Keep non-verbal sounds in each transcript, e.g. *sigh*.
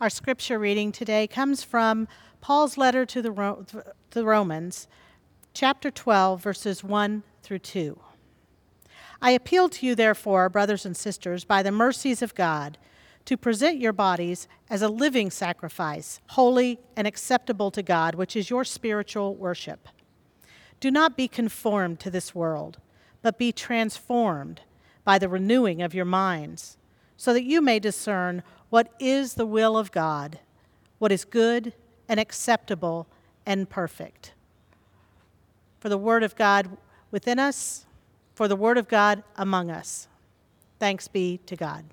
Our scripture reading today comes from Paul's letter to the, Ro- the Romans, chapter 12, verses 1 through 2. I appeal to you, therefore, brothers and sisters, by the mercies of God, to present your bodies as a living sacrifice, holy and acceptable to God, which is your spiritual worship. Do not be conformed to this world, but be transformed by the renewing of your minds, so that you may discern what is the will of God, what is good and acceptable and perfect. For the word of God within us, for the word of God among us. Thanks be to God.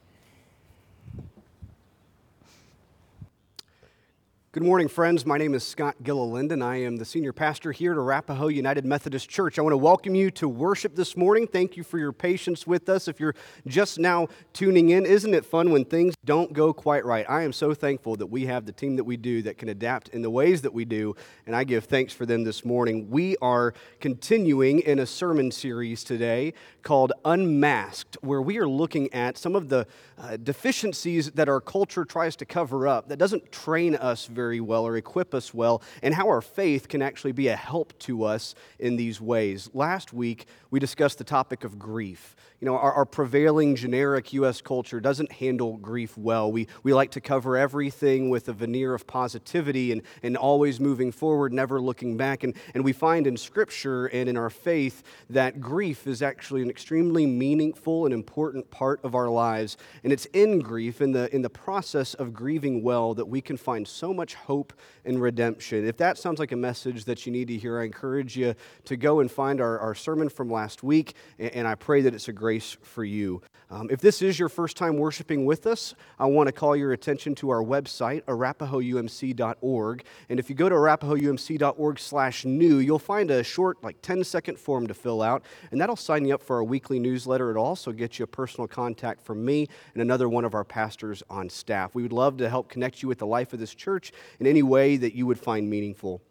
Good morning, friends. My name is Scott Gilliland, and I am the senior pastor here at Arapahoe United Methodist Church. I want to welcome you to worship this morning. Thank you for your patience with us. If you're just now tuning in, isn't it fun when things don't go quite right? I am so thankful that we have the team that we do that can adapt in the ways that we do, and I give thanks for them this morning. We are continuing in a sermon series today called Unmasked, where we are looking at some of the uh, deficiencies that our culture tries to cover up that doesn't train us very very well or equip us well, and how our faith can actually be a help to us in these ways. Last week, we discussed the topic of grief. You know, our, our prevailing generic U.S. culture doesn't handle grief well. We, we like to cover everything with a veneer of positivity and, and always moving forward, never looking back. And, and we find in Scripture and in our faith that grief is actually an extremely meaningful and important part of our lives. And it's in grief, in the, in the process of grieving well, that we can find so much hope and redemption. If that sounds like a message that you need to hear, I encourage you to go and find our, our sermon from last week, and, and I pray that it's a grace for you. Um, if this is your first time worshiping with us, I want to call your attention to our website, arapahoeumc.org. And if you go to arapahoeumc.org slash new, you'll find a short, like 10 second form to fill out, and that'll sign you up for our weekly newsletter. It'll also get you a personal contact from me and another one of our pastors on staff. We would love to help connect you with the life of this church in any way that you would find meaningful.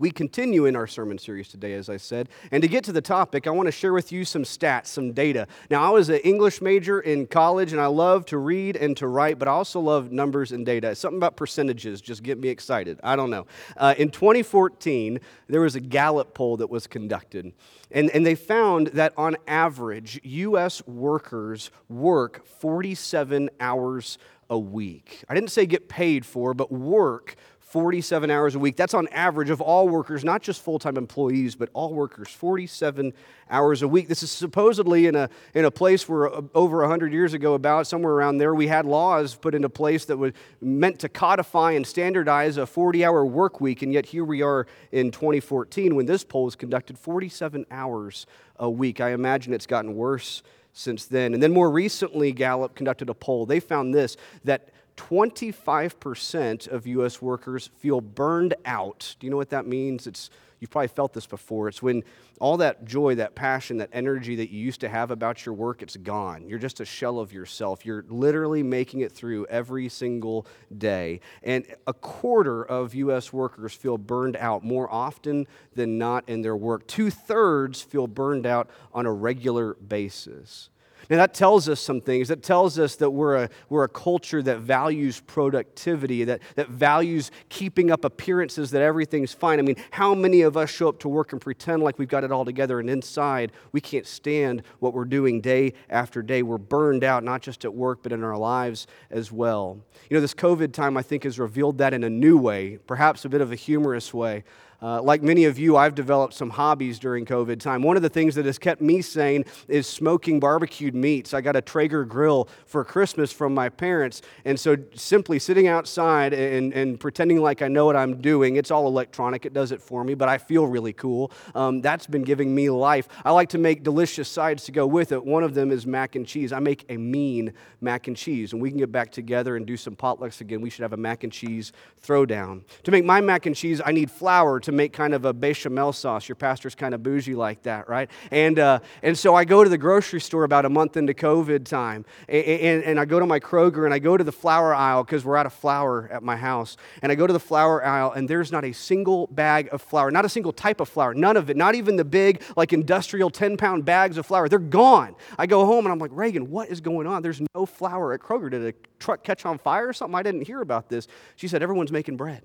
We continue in our sermon series today, as I said. And to get to the topic, I want to share with you some stats, some data. Now, I was an English major in college, and I love to read and to write, but I also love numbers and data. Something about percentages just get me excited. I don't know. Uh, in 2014, there was a Gallup poll that was conducted, and, and they found that on average, U.S. workers work 47 hours a week. I didn't say get paid for, but work 47 hours a week. That's on average of all workers, not just full time employees, but all workers, 47 hours a week. This is supposedly in a, in a place where uh, over 100 years ago, about somewhere around there, we had laws put into place that were meant to codify and standardize a 40 hour work week. And yet here we are in 2014 when this poll was conducted 47 hours a week. I imagine it's gotten worse since then. And then more recently, Gallup conducted a poll. They found this that 25% of U.S. workers feel burned out. Do you know what that means? It's You've probably felt this before. It's when all that joy, that passion, that energy that you used to have about your work, it's gone. You're just a shell of yourself. You're literally making it through every single day. And a quarter of U.S. workers feel burned out more often than not in their work. Two thirds feel burned out on a regular basis. Now, that tells us some things. That tells us that we're a, we're a culture that values productivity, that, that values keeping up appearances that everything's fine. I mean, how many of us show up to work and pretend like we've got it all together, and inside we can't stand what we're doing day after day? We're burned out, not just at work, but in our lives as well. You know, this COVID time, I think, has revealed that in a new way, perhaps a bit of a humorous way. Uh, like many of you, I've developed some hobbies during COVID time. One of the things that has kept me sane is smoking barbecued meats. I got a Traeger grill for Christmas from my parents. And so simply sitting outside and, and pretending like I know what I'm doing, it's all electronic, it does it for me, but I feel really cool. Um, that's been giving me life. I like to make delicious sides to go with it. One of them is mac and cheese. I make a mean mac and cheese, and we can get back together and do some potlucks again. We should have a mac and cheese throwdown. To make my mac and cheese, I need flour to make kind of a bechamel sauce. Your pastor's kind of bougie like that, right? And, uh, and so I go to the grocery store about a month into COVID time, and, and, and I go to my Kroger and I go to the flour aisle because we're out of flour at my house. And I go to the flour aisle, and there's not a single bag of flour, not a single type of flour, none of it, not even the big, like industrial 10 pound bags of flour. They're gone. I go home and I'm like, Reagan, what is going on? There's no flour at Kroger. Did a truck catch on fire or something? I didn't hear about this. She said, everyone's making bread.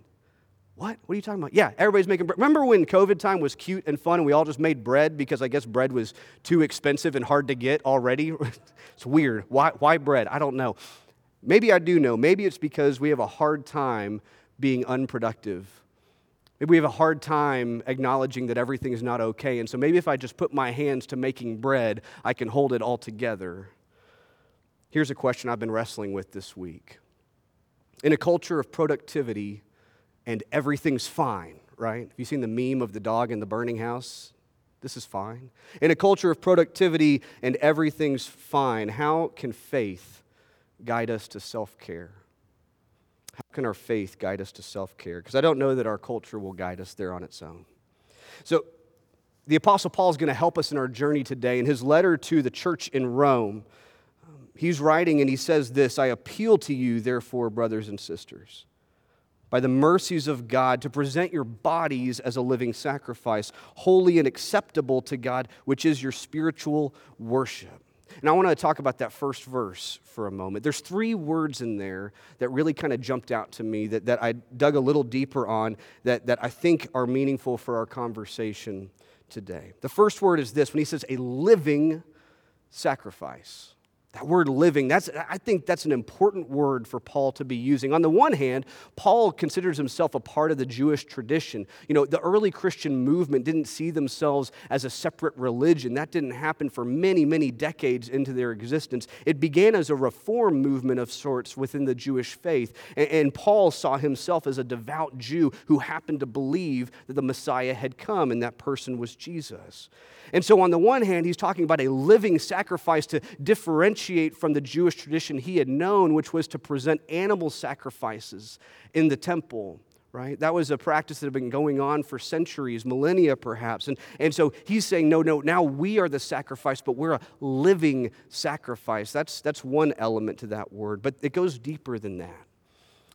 What? What are you talking about? Yeah, everybody's making bread. Remember when COVID time was cute and fun and we all just made bread because I guess bread was too expensive and hard to get already? *laughs* it's weird. Why, why bread? I don't know. Maybe I do know. Maybe it's because we have a hard time being unproductive. Maybe we have a hard time acknowledging that everything is not okay. And so maybe if I just put my hands to making bread, I can hold it all together. Here's a question I've been wrestling with this week. In a culture of productivity, and everything's fine, right? Have you seen the meme of the dog in the burning house? This is fine. In a culture of productivity and everything's fine, how can faith guide us to self care? How can our faith guide us to self care? Because I don't know that our culture will guide us there on its own. So, the Apostle Paul is going to help us in our journey today. In his letter to the church in Rome, um, he's writing and he says this I appeal to you, therefore, brothers and sisters by the mercies of God to present your bodies as a living sacrifice, holy and acceptable to God, which is your spiritual worship. And I want to talk about that first verse for a moment. There's three words in there that really kind of jumped out to me that, that I dug a little deeper on that, that I think are meaningful for our conversation today. The first word is this when he says a living sacrifice. That word living, that's, I think that's an important word for Paul to be using. On the one hand, Paul considers himself a part of the Jewish tradition. You know, the early Christian movement didn't see themselves as a separate religion. That didn't happen for many, many decades into their existence. It began as a reform movement of sorts within the Jewish faith. And, and Paul saw himself as a devout Jew who happened to believe that the Messiah had come, and that person was Jesus. And so, on the one hand, he's talking about a living sacrifice to differentiate from the Jewish tradition he had known, which was to present animal sacrifices in the temple right? That was a practice that had been going on for centuries, millennia perhaps. And, and so he's saying, no, no, now we are the sacrifice, but we're a living sacrifice. That's, that's one element to that word, but it goes deeper than that.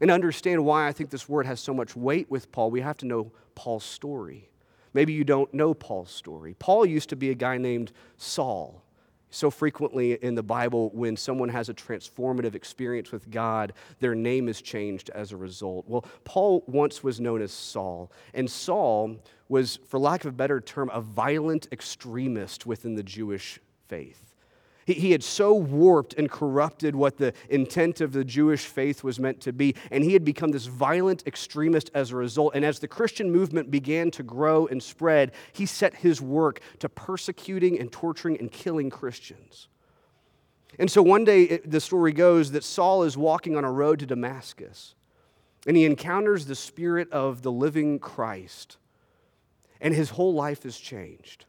And understand why I think this word has so much weight with Paul, we have to know Paul's story. Maybe you don't know Paul's story. Paul used to be a guy named Saul. So frequently in the Bible, when someone has a transformative experience with God, their name is changed as a result. Well, Paul once was known as Saul, and Saul was, for lack of a better term, a violent extremist within the Jewish faith. He, he had so warped and corrupted what the intent of the Jewish faith was meant to be, and he had become this violent extremist as a result. And as the Christian movement began to grow and spread, he set his work to persecuting and torturing and killing Christians. And so one day, it, the story goes that Saul is walking on a road to Damascus, and he encounters the Spirit of the living Christ, and his whole life is changed.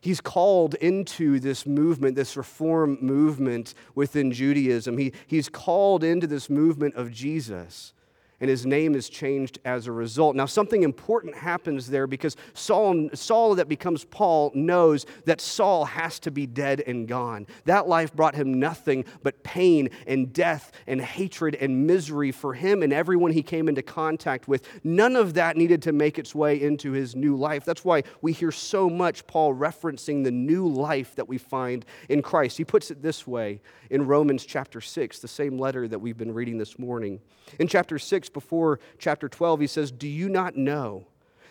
He's called into this movement, this reform movement within Judaism. He, he's called into this movement of Jesus and his name is changed as a result. Now, something important happens there because Saul, Saul that becomes Paul knows that Saul has to be dead and gone. That life brought him nothing but pain and death and hatred and misery for him and everyone he came into contact with. None of that needed to make its way into his new life. That's why we hear so much Paul referencing the new life that we find in Christ. He puts it this way in Romans chapter 6, the same letter that we've been reading this morning. In chapter 6, before chapter 12, he says, Do you not know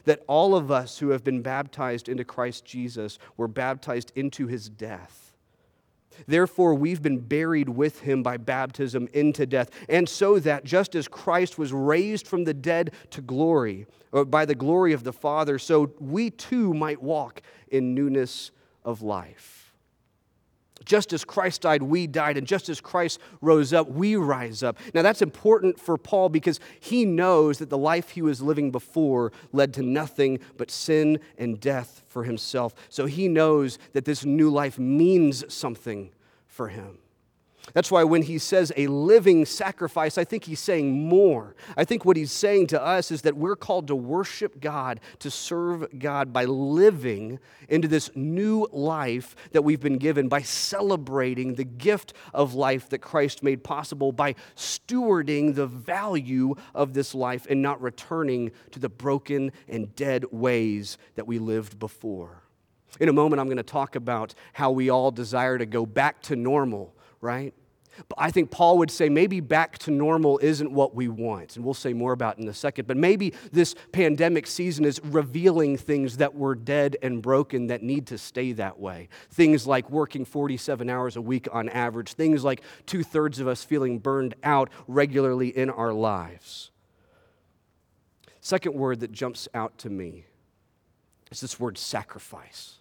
that all of us who have been baptized into Christ Jesus were baptized into his death? Therefore, we've been buried with him by baptism into death, and so that just as Christ was raised from the dead to glory, or by the glory of the Father, so we too might walk in newness of life. Just as Christ died, we died. And just as Christ rose up, we rise up. Now, that's important for Paul because he knows that the life he was living before led to nothing but sin and death for himself. So he knows that this new life means something for him. That's why when he says a living sacrifice, I think he's saying more. I think what he's saying to us is that we're called to worship God, to serve God by living into this new life that we've been given, by celebrating the gift of life that Christ made possible, by stewarding the value of this life and not returning to the broken and dead ways that we lived before. In a moment, I'm going to talk about how we all desire to go back to normal right? I think Paul would say maybe back to normal isn't what we want, and we'll say more about in a second. But maybe this pandemic season is revealing things that were dead and broken that need to stay that way. Things like working 47 hours a week on average, things like two thirds of us feeling burned out regularly in our lives. Second word that jumps out to me is this word sacrifice.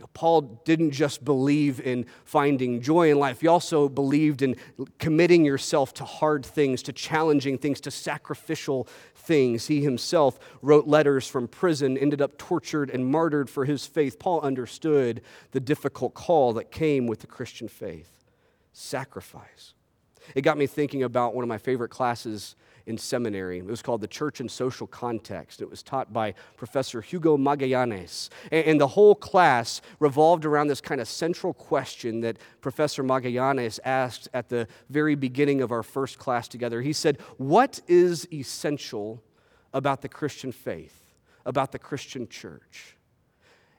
You know, Paul didn't just believe in finding joy in life, he also believed in committing yourself to hard things, to challenging things, to sacrificial things. He himself wrote letters from prison, ended up tortured and martyred for his faith. Paul understood the difficult call that came with the Christian faith sacrifice. It got me thinking about one of my favorite classes in seminary. It was called The Church and Social Context. It was taught by Professor Hugo Magallanes. And, the whole class revolved around this kind of central question that Professor Magallanes asked at the very beginning of our first class together. He said, What is essential about the Christian faith, about the Christian church?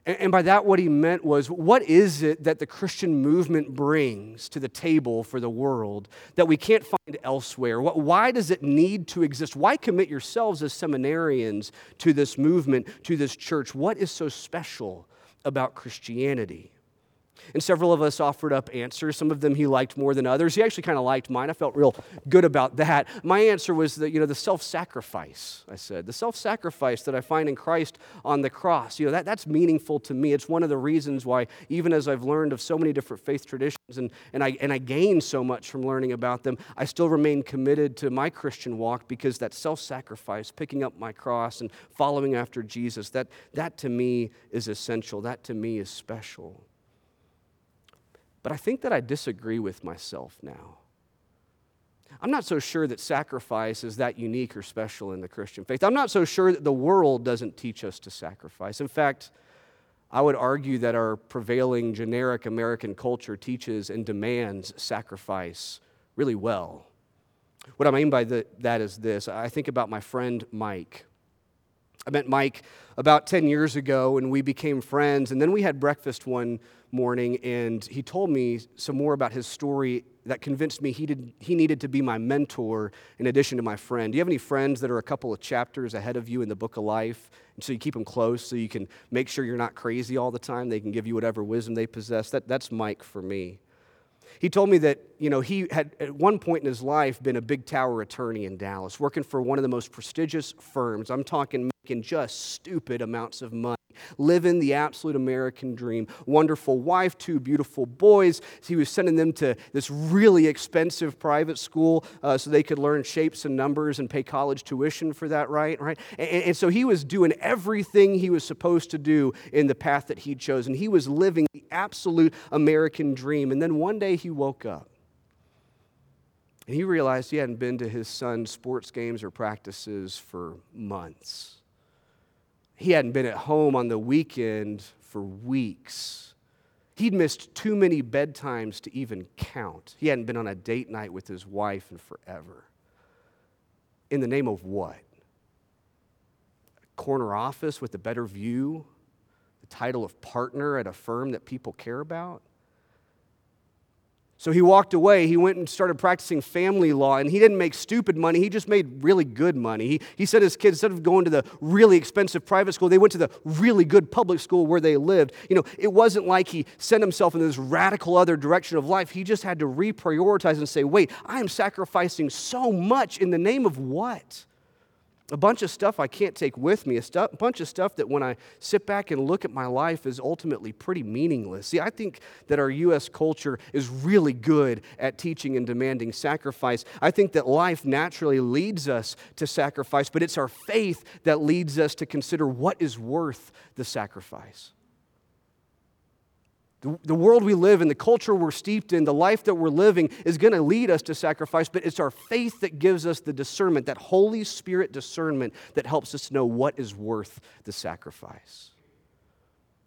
And by that, what he meant was what is it that the Christian movement brings to the table for the world that we can't find elsewhere? Why does it need to exist? Why commit yourselves as seminarians to this movement, to this church? What is so special about Christianity? And several of us offered up answers. Some of them he liked more than others. He actually kind of liked mine. I felt real good about that. My answer was that, you know, the self sacrifice, I said. The self sacrifice that I find in Christ on the cross. You know, that, that's meaningful to me. It's one of the reasons why, even as I've learned of so many different faith traditions and, and, I, and I gain so much from learning about them, I still remain committed to my Christian walk because that self sacrifice, picking up my cross and following after Jesus, that, that to me is essential. That to me is special. But I think that I disagree with myself now. I'm not so sure that sacrifice is that unique or special in the Christian faith. I'm not so sure that the world doesn't teach us to sacrifice. In fact, I would argue that our prevailing generic American culture teaches and demands sacrifice really well. What I mean by the, that is this I think about my friend Mike. I met Mike about 10 years ago and we became friends, and then we had breakfast one morning, and he told me some more about his story that convinced me he, did, he needed to be my mentor in addition to my friend. Do you have any friends that are a couple of chapters ahead of you in the book of life? And so you keep them close so you can make sure you're not crazy all the time. They can give you whatever wisdom they possess. That, that's Mike for me. He told me that, you know, he had at one point in his life been a big tower attorney in Dallas, working for one of the most prestigious firms. I'm talking making just stupid amounts of money, living the absolute American dream. Wonderful wife, two beautiful boys. He was sending them to this really expensive private school uh, so they could learn shapes and numbers and pay college tuition for that, right? Right. And, and so he was doing everything he was supposed to do in the path that he'd chosen. he was living the absolute American dream. And then one day he woke up. And he realized he hadn't been to his son's sports games or practices for months he hadn't been at home on the weekend for weeks. He'd missed too many bedtimes to even count. He hadn't been on a date night with his wife in forever. In the name of what? A corner office with a better view? The title of partner at a firm that people care about? So he walked away. He went and started practicing family law, and he didn't make stupid money. He just made really good money. He, he said his kids, instead of going to the really expensive private school, they went to the really good public school where they lived. You know, it wasn't like he sent himself in this radical other direction of life. He just had to reprioritize and say, wait, I am sacrificing so much in the name of what? A bunch of stuff I can't take with me, a, stu- bunch of stuff that when I sit back and look at my life is ultimately pretty meaningless. See, I think that our U.S. culture is really good at teaching and demanding sacrifice. I think that life naturally leads us to sacrifice, but it's our faith that leads us to consider what is worth the sacrifice. The, world we live in, the culture we're steeped in, the life that we're living is going to lead us to sacrifice, but it's our faith that gives us the discernment, that Holy Spirit discernment that helps us to know what is worth the sacrifice.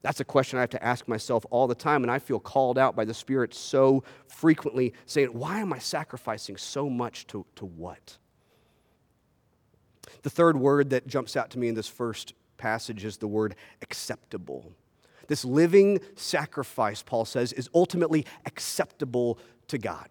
That's a question I have to ask myself all the time, and I feel called out by the Spirit so frequently saying, Why am I sacrificing so much to, to what? The third word that jumps out to me in this first passage is the word acceptable. This living sacrifice, Paul says, is ultimately acceptable to God.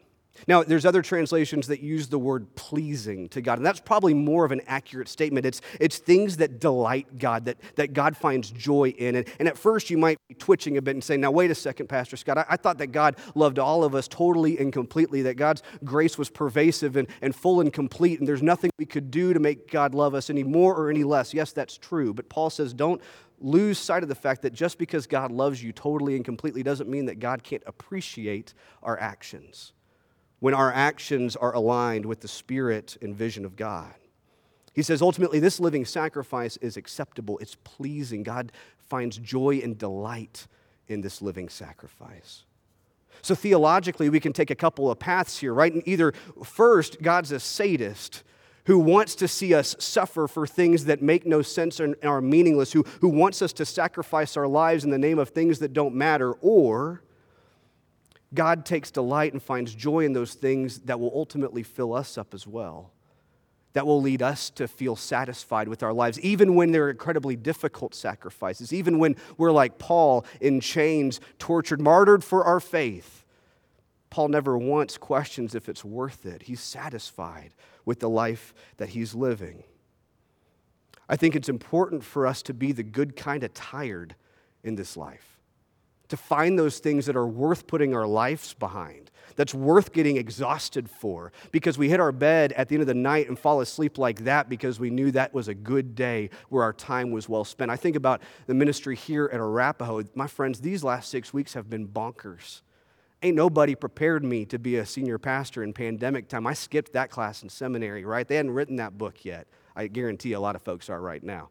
Now, there's other translations that use the word pleasing to God, and that's probably more of an accurate statement. It's, it's things that delight God, that, that God finds joy in. And, and at first, you might be twitching a bit and saying, Now, wait a second, Pastor Scott. I, I thought that God loved all of us totally and completely, that God's grace was pervasive and, and full and complete, and there's nothing we could do to make God love us any more or any less. Yes, that's true. But Paul says, Don't lose sight of the fact that just because God loves you totally and completely doesn't mean that God can't appreciate our actions when our actions are aligned with the spirit and vision of God. He says ultimately, this living sacrifice is acceptable, it's pleasing. God finds joy and delight in this living sacrifice. So, theologically, we can take a couple of paths here, right? And either first, God's a sadist who wants to see us suffer for things that make no sense and are meaningless, who, who wants us to sacrifice our lives in the name of things that don't matter, or God takes delight and finds joy in those things that will ultimately fill us up as well. That will lead us to feel satisfied with our lives, even when they're incredibly difficult sacrifices, even when we're like Paul in chains, tortured, martyred for our faith. Paul never once questions if it's worth it. He's satisfied with the life that he's living. I think it's important for us to be the good kind of tired in this life to find those things that are worth putting our lives behind, that's worth getting exhausted for, because we hit our bed at the end of the night and fall asleep like that because we knew that was a good day where our time was well spent. I think about the ministry here at Arapahoe. My friends, these last six weeks have been bonkers. Ain't nobody prepared me to be a senior pastor in pandemic time. I skipped that class in seminary, right? They hadn't written that book yet. I guarantee a lot of folks are right now.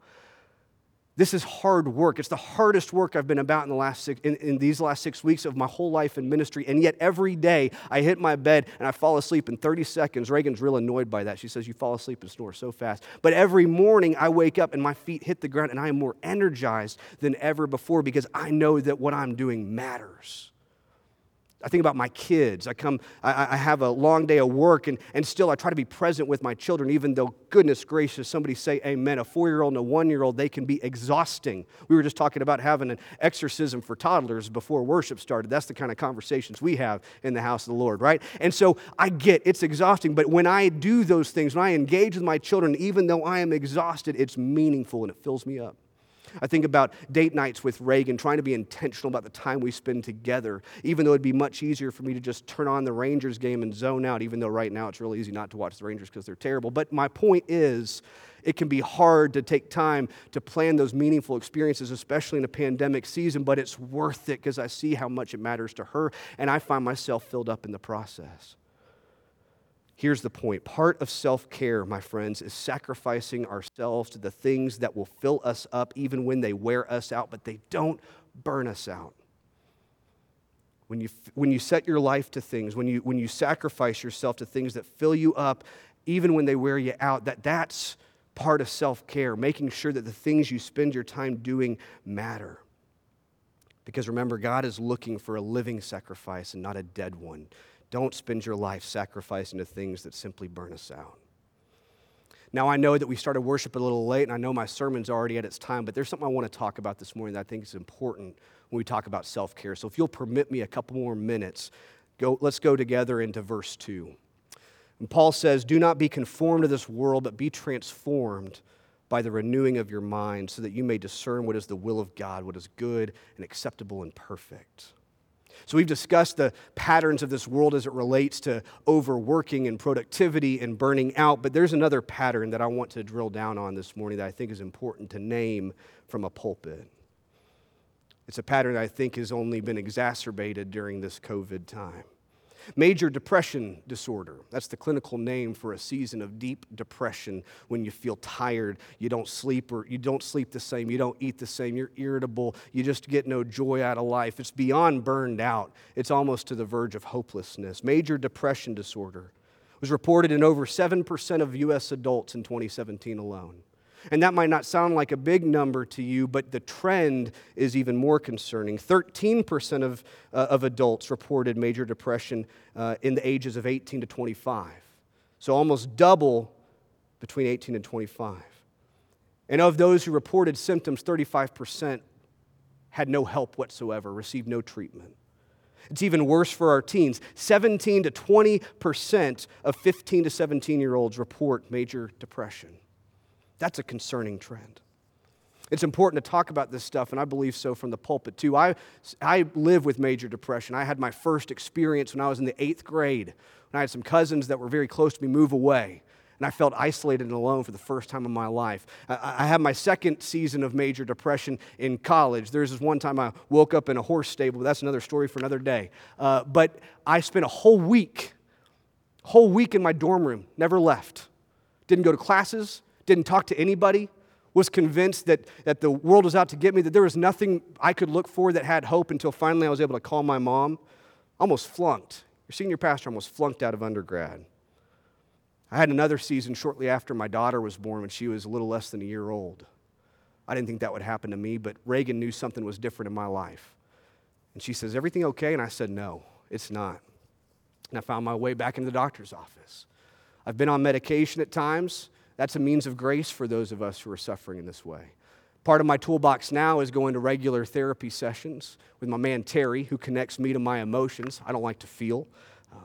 This is hard work. It's the hardest work I've been about in, the last six, in, in, these last six weeks of my whole life in ministry. And yet, every day I hit my bed and I fall asleep in 30 seconds. Reagan's real annoyed by that. She says, You fall asleep and snore so fast. But every morning I wake up and my feet hit the ground and I am more energized than ever before because I know that what I'm doing matters. I think about my kids. I come, I, I, have a long day of work, and, and still I try to be present with my children, even though, goodness gracious, somebody say amen. A four year old and a one year old, they can be exhausting. We were just talking about having an exorcism for toddlers before worship started. That's the kind of conversations we have in the house of the Lord, right? And so I get it's exhausting, but when I do those things, when I engage with my children, even though I am exhausted, it's meaningful and it fills me up. I think about date nights with Reagan, trying to be intentional about the time we spend together, even though it'd be much easier for me to just turn on the Rangers game and zone out, even though right now it's really easy not to watch the Rangers because they're terrible. But my point is, it can be hard to take time to plan those meaningful experiences, especially in a pandemic season, but it's worth it because I see how much it matters to her, and I find myself filled up in the process. Here's the point part of self care, my friends, is sacrificing ourselves to the things that will fill us up even when they wear us out, but they don't burn us out. When you, when you set your life to things, when you, when you sacrifice yourself to things that fill you up, even when they wear you out, that, that's part of self care, making sure that the things you spend your time doing matter. Because remember, God is looking for a living sacrifice and not a dead one. Don't spend your life sacrificing to things that simply burn us out. Now, I know that we started worship a little late, and I know my sermon's already at its time, but there's something I want to talk about this morning that I think is important when we talk about self care. So, if you'll permit me a couple more minutes, go, let's go together into verse 2. And Paul says, Do not be conformed to this world, but be transformed by the renewing of your mind, so that you may discern what is the will of God, what is good and acceptable and perfect. So, we've discussed the patterns of this world as it relates to overworking and productivity and burning out, but there's another pattern that I want to drill down on this morning that I think is important to name from a pulpit. It's a pattern that I think has only been exacerbated during this COVID time. Major depression disorder. That's the clinical name for a season of deep depression when you feel tired, you don't sleep or you don't sleep the same, you don't eat the same, you're irritable, you just get no joy out of life. It's beyond burned out. It's almost to the verge of hopelessness. Major depression disorder was reported in over 7% of US adults in 2017 alone. And that might not sound like a big number to you, but the trend is even more concerning. 13% of, uh, of adults reported major depression uh, in the ages of 18 to 25. So almost double between 18 and 25. And of those who reported symptoms, 35% had no help whatsoever, received no treatment. It's even worse for our teens. 17 to 20% of 15 to 17 year olds report major depression. That's a concerning trend. It's important to talk about this stuff, and I believe so from the pulpit too. I, I live with major depression. I had my first experience when I was in the eighth grade, when I had some cousins that were very close to me move away, and I felt isolated and alone for the first time in my life. I, I had my second season of major depression in college. There's this one time I woke up in a horse stable, but that's another story for another day. Uh, but I spent a whole week, whole week in my dorm room, never left. Didn't go to classes, didn't talk to anybody, was convinced that, that the world was out to get me, that there was nothing I could look for that had hope until finally I was able to call my mom. Almost flunked. Your senior pastor almost flunked out of undergrad. I had another season shortly after my daughter was born when she was a little less than a year old. I didn't think that would happen to me, but Reagan knew something was different in my life. And she says, Everything okay? And I said, No, it's not. And I found my way back in the doctor's office. I've been on medication at times. That's a means of grace for those of us who are suffering in this way. Part of my toolbox now is going to regular therapy sessions with my man Terry, who connects me to my emotions. I don't like to feel. Uh,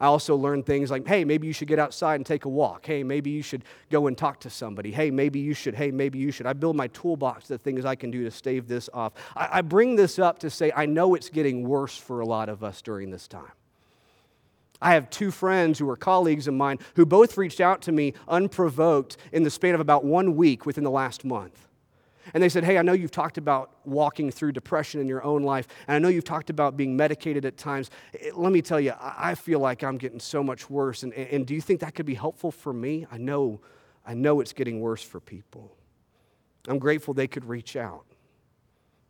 I also learn things like, hey, maybe you should get outside and take a walk. Hey, maybe you should go and talk to somebody. Hey, maybe you should. Hey, maybe you should. I build my toolbox the things I can do to stave this off. I, I bring this up to say I know it's getting worse for a lot of us during this time. I have two friends who are colleagues of mine who both reached out to me unprovoked in the span of about one week within the last month. And they said, Hey, I know you've talked about walking through depression in your own life, and I know you've talked about being medicated at times. Eh, let me tell you, I feel like I'm getting so much worse. And, and do you think that could be helpful for me? I know, I know it's getting worse for people. I'm grateful they could reach out.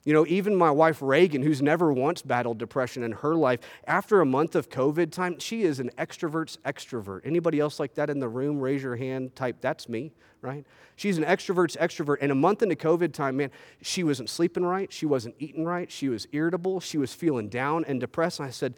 You know, even my wife Reagan, who's never once battled depression in her life, after a month of COVID time, she is an extrovert's extrovert. Anybody else like that in the room? Raise your hand, type, that's me, right? She's an extrovert's extrovert. And a month into COVID time, man, she wasn't sleeping right. She wasn't eating right. She was irritable. She was feeling down and depressed. And I said,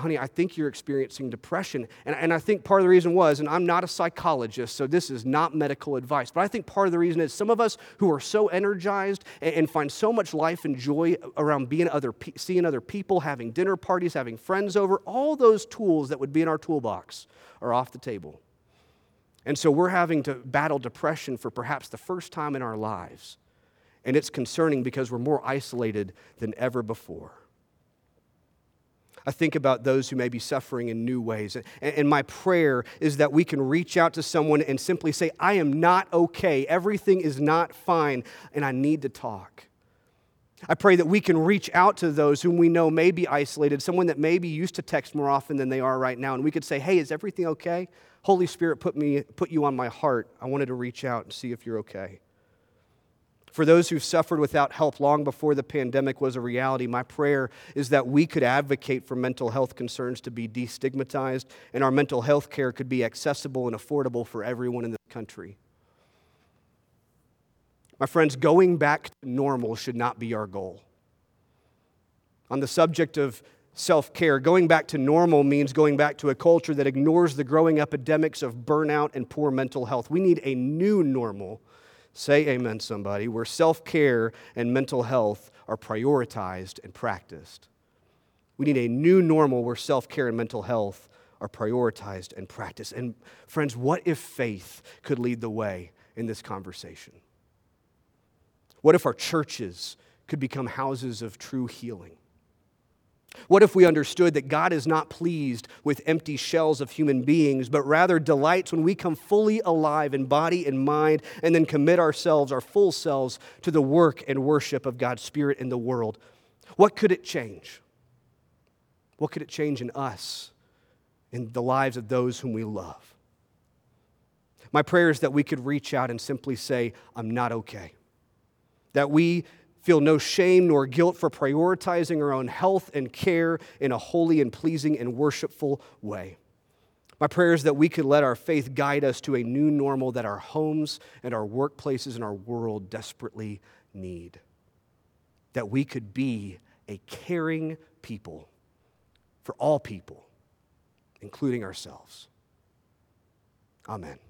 honey, I think you're experiencing depression. And, and I think part of the reason was, and I'm not a psychologist, so this is not medical advice, but I think part of the reason is some of us who are so energized and, and find so much life and joy around being other, seeing other people, having dinner parties, having friends over, all those tools that would be in our toolbox are off the table. And so we're having to battle depression for perhaps the first time in our lives. And it's concerning because we're more isolated than ever before. I think about those who may be suffering in new ways. And, my prayer is that we can reach out to someone and simply say, I am not okay. Everything is not fine, and I need to talk. I pray that we can reach out to those whom we know may be isolated, someone that maybe used to text more often than they are right now, and we could say, Hey, is everything okay? Holy Spirit put, me, put you on my heart. I wanted to reach out and see if you're okay. For those who've suffered without help long before the pandemic was a reality, my prayer is that we could advocate for mental health concerns to be destigmatized and our mental health care could be accessible and affordable for everyone in the country. My friends, going back to normal should not be our goal. On the subject of self care, going back to normal means going back to a culture that ignores the growing epidemics of burnout and poor mental health. We need a new normal Say amen, somebody, where self care and mental health are prioritized and practiced. We need a new normal where self care and mental health are prioritized and practiced. And friends, what if faith could lead the way in this conversation? What if our churches could become houses of true healing? What if we understood that God is not pleased with empty shells of human beings, but rather delights when we come fully alive in body and mind and then commit ourselves, our full selves, to the work and worship of God's Spirit in the world? What could it change? What could it change in us in the lives of those whom we love. My prayer is that we could reach out and simply say, I'm not okay. That we feel no shame nor guilt for prioritizing our own health and care in a holy and pleasing and worshipful way. My prayer is that we could let our faith guide us to a new normal that our homes and our workplaces and our world desperately need. That we could be a caring people for all people, including ourselves. Amen.